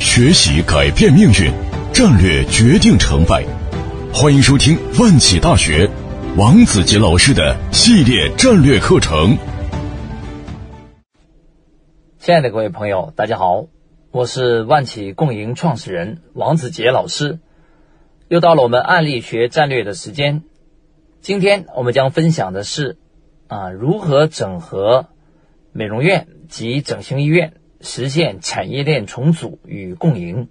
学习改变命运，战略决定成败。欢迎收听万企大学王子杰老师的系列战略课程。亲爱的各位朋友，大家好，我是万企共赢创始人王子杰老师。又到了我们案例学战略的时间。今天我们将分享的是啊，如何整合美容院及整形医院。实现产业链重组与共赢。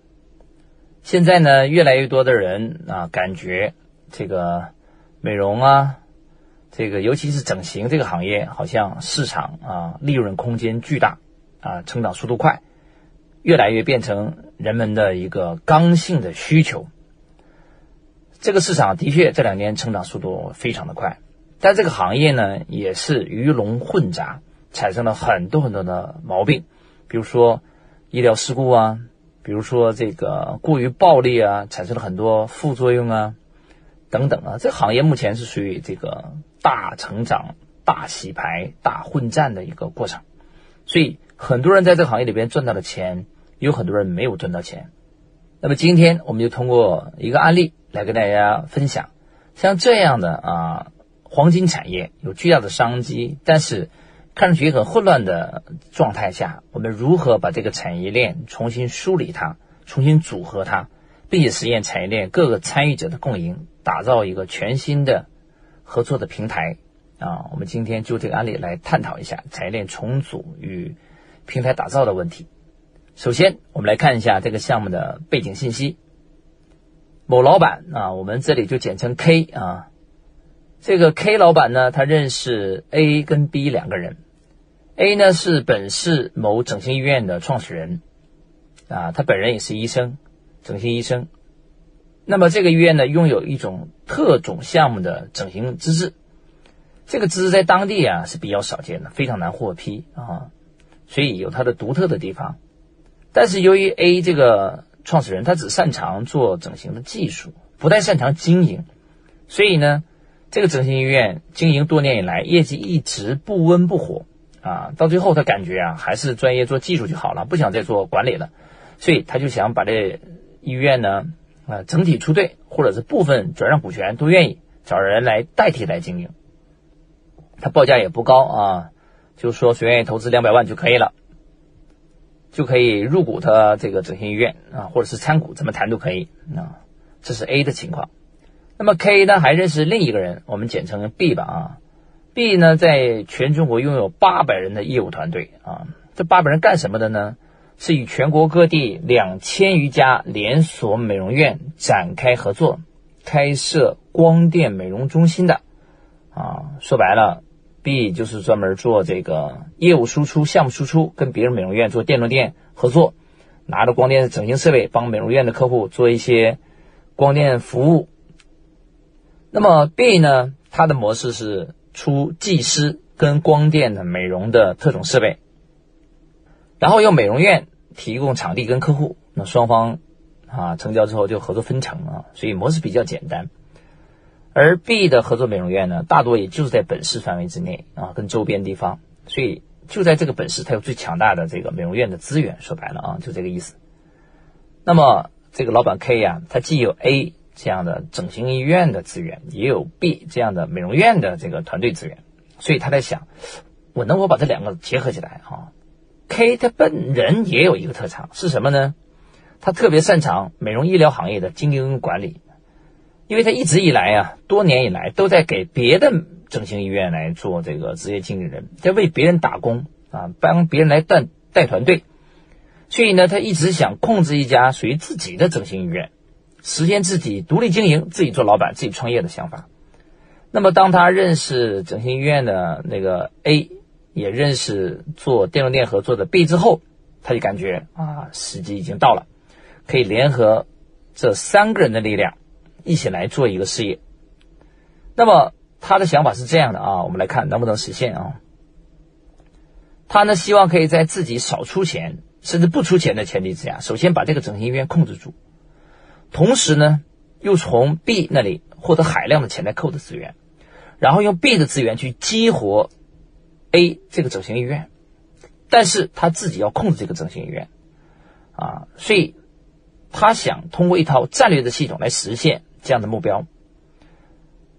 现在呢，越来越多的人啊，感觉这个美容啊，这个尤其是整形这个行业，好像市场啊，利润空间巨大啊，成长速度快，越来越变成人们的一个刚性的需求。这个市场的确这两年成长速度非常的快，但这个行业呢，也是鱼龙混杂，产生了很多很多的毛病。比如说医疗事故啊，比如说这个过于暴力啊，产生了很多副作用啊，等等啊，这个行业目前是属于这个大成长、大洗牌、大混战的一个过程，所以很多人在这个行业里边赚到了钱，有很多人没有赚到钱。那么今天我们就通过一个案例来跟大家分享，像这样的啊黄金产业有巨大的商机，但是。看上去很混乱的状态下，我们如何把这个产业链重新梳理它、重新组合它，并且实现产业链各个参与者的共赢，打造一个全新的合作的平台啊？我们今天就这个案例来探讨一下产业链重组与平台打造的问题。首先，我们来看一下这个项目的背景信息。某老板啊，我们这里就简称 K 啊。这个 K 老板呢，他认识 A 跟 B 两个人。A 呢是本市某整形医院的创始人，啊，他本人也是医生，整形医生。那么这个医院呢，拥有一种特种项目的整形资质，这个资质在当地啊是比较少见的，非常难获批啊，所以有它的独特的地方。但是由于 A 这个创始人他只擅长做整形的技术，不太擅长经营，所以呢，这个整形医院经营多年以来，业绩一直不温不火。啊，到最后他感觉啊，还是专业做技术就好了，不想再做管理了，所以他就想把这医院呢，啊，整体出队或者是部分转让股权都愿意找人来代替来经营。他报价也不高啊，就说谁愿意投资两百万就可以了，就可以入股他这个整形医院啊，或者是参股，怎么谈都可以啊。这是 A 的情况。那么 K 呢，还认识另一个人，我们简称 B 吧啊。B 呢，在全中国拥有八百人的业务团队啊，这八百人干什么的呢？是与全国各地两千余家连锁美容院展开合作，开设光电美容中心的啊。说白了，B 就是专门做这个业务输出、项目输出，跟别人美容院做电动店合作，拿着光电整形设备帮美容院的客户做一些光电服务。那么 B 呢，它的模式是。出技师跟光电的美容的特种设备，然后由美容院提供场地跟客户，那双方啊成交之后就合作分成啊，所以模式比较简单。而 B 的合作美容院呢，大多也就是在本市范围之内啊，跟周边地方，所以就在这个本市，它有最强大的这个美容院的资源。说白了啊，就这个意思。那么这个老板 K 呀，他既有 A。这样的整形医院的资源，也有 B 这样的美容院的这个团队资源，所以他在想，我能否把这两个结合起来啊？K 他本人也有一个特长是什么呢？他特别擅长美容医疗行业的经营管理，因为他一直以来啊，多年以来都在给别的整形医院来做这个职业经理人，在为别人打工啊，帮别人来带带团队，所以呢，他一直想控制一家属于自己的整形医院。实现自己独立经营、自己做老板、自己创业的想法。那么，当他认识整形医院的那个 A，也认识做电动店合作的 B 之后，他就感觉啊，时机已经到了，可以联合这三个人的力量，一起来做一个事业。那么，他的想法是这样的啊，我们来看能不能实现啊？他呢，希望可以在自己少出钱，甚至不出钱的前提之下，首先把这个整形医院控制住。同时呢，又从 B 那里获得海量的潜在客户的资源，然后用 B 的资源去激活 A 这个整形医院，但是他自己要控制这个整形医院，啊，所以他想通过一套战略的系统来实现这样的目标，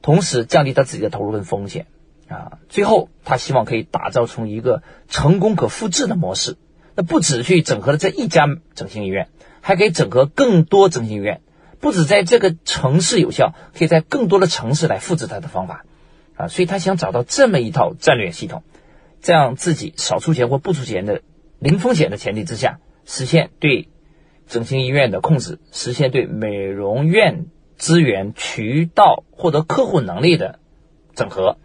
同时降低他自己的投入跟风险啊。最后，他希望可以打造成一个成功可复制的模式。那不止去整合了这一家整形医院，还可以整合更多整形医院，不止在这个城市有效，可以在更多的城市来复制它的方法啊。所以他想找到这么一套战略系统，这样自己少出钱或不出钱的零风险的前提之下。实现对整形医院的控制，实现对美容院资源、渠道、获得客户能力的整合，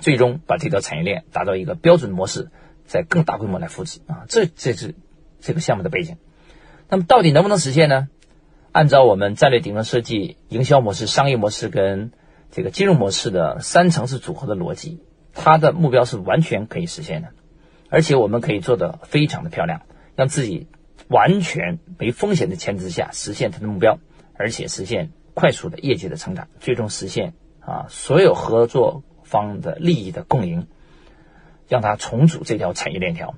最终把这条产业链打造一个标准模式，在更大规模来复制啊！这这是这个项目的背景。那么到底能不能实现呢？按照我们战略顶层设计、营销模式、商业模式跟这个金融模式的三层次组合的逻辑，它的目标是完全可以实现的，而且我们可以做的非常的漂亮。让自己完全没风险的前提下实现它的目标，而且实现快速的业绩的成长，最终实现啊所有合作方的利益的共赢，让他重组这条产业链条，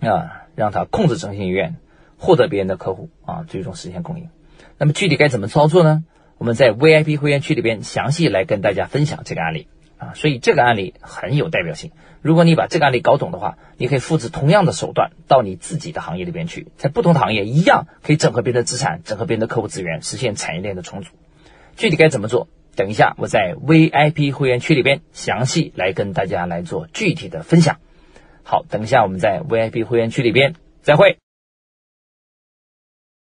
啊让他控制整形医院，获得别人的客户啊，最终实现共赢。那么具体该怎么操作呢？我们在 VIP 会员区里边详细来跟大家分享这个案例。啊，所以这个案例很有代表性。如果你把这个案例搞懂的话，你可以复制同样的手段到你自己的行业里边去，在不同的行业一样可以整合别人的资产，整合别人的客户资源，实现产业链的重组。具体该怎么做？等一下我在 VIP 会员区里边详细来跟大家来做具体的分享。好，等一下我们在 VIP 会员区里边再会。